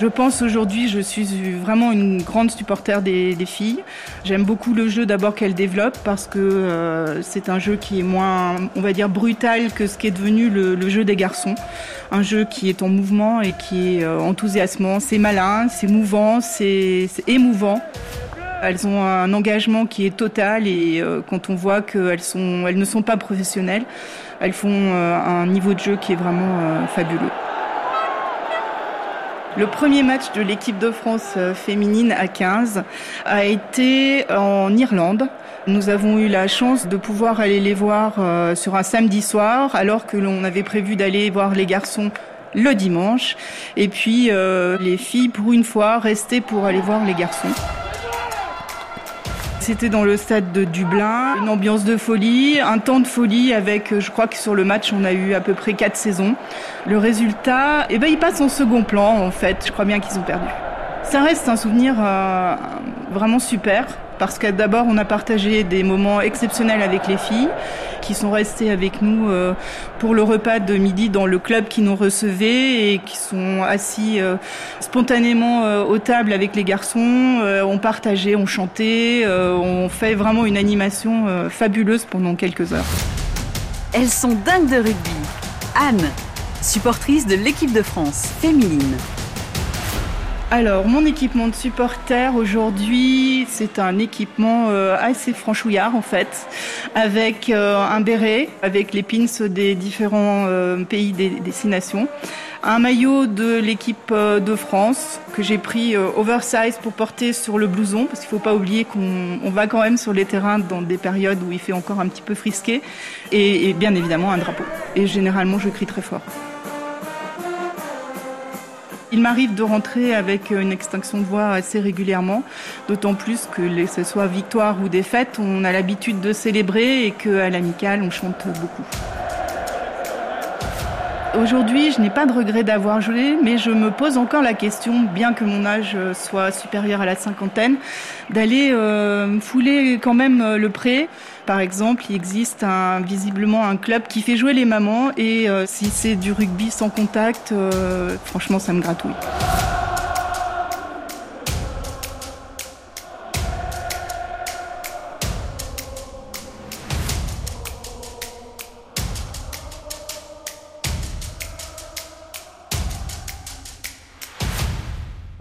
Je pense aujourd'hui, je suis vraiment une grande supporter des, filles. J'aime beaucoup le jeu d'abord qu'elles développent parce que euh, c'est un jeu qui est moins, on va dire, brutal que ce qui est devenu le, jeu des garçons. Un jeu qui est en mouvement et qui est euh, enthousiasmant. C'est malin, c'est mouvant, c'est émouvant. Elles ont un engagement qui est total et euh, quand on voit qu'elles ne sont pas professionnelles, elles font un niveau de jeu qui est vraiment fabuleux. Le premier match de l'équipe de France euh, féminine à 15 a été en Irlande. Nous avons eu la chance de pouvoir aller les voir euh, sur un samedi soir, alors que l'on avait prévu d'aller voir les garçons le dimanche. Et puis euh, les filles, pour une fois, restaient pour aller voir les garçons. C'était dans le stade de Dublin, une ambiance de folie, un temps de folie avec, je crois que sur le match, on a eu à peu près quatre saisons. Le résultat, eh ben, il passe en second plan, en fait. Je crois bien qu'ils ont perdu. Ça reste un souvenir euh, vraiment super parce que d'abord on a partagé des moments exceptionnels avec les filles qui sont restées avec nous euh, pour le repas de midi dans le club qui nous recevait et qui sont assis euh, spontanément euh, aux tables avec les garçons. on partageait, on chantait, on fait vraiment une animation fabuleuse pendant quelques heures. Elles sont dingues de rugby. Anne, supportrice de l'équipe de France féminine. Alors, mon équipement de supporter aujourd'hui, c'est un équipement euh, assez franchouillard en fait, avec euh, un béret, avec les pins des différents euh, pays des destinations, un maillot de l'équipe de France que j'ai pris oversize pour porter sur le blouson, parce qu'il ne faut pas oublier qu'on va quand même sur les terrains dans des périodes où il fait encore un petit peu frisqué, et, et bien évidemment un drapeau. Et généralement, je crie très fort. Il m'arrive de rentrer avec une extinction de voix assez régulièrement, d'autant plus que ce soit victoire ou défaite, on a l'habitude de célébrer et qu'à l'amicale, on chante beaucoup. Aujourd'hui, je n'ai pas de regret d'avoir joué, mais je me pose encore la question, bien que mon âge soit supérieur à la cinquantaine, d'aller euh, fouler quand même euh, le pré. Par exemple, il existe visiblement un club qui fait jouer les mamans et euh, si c'est du rugby sans contact, franchement, ça me gratouille.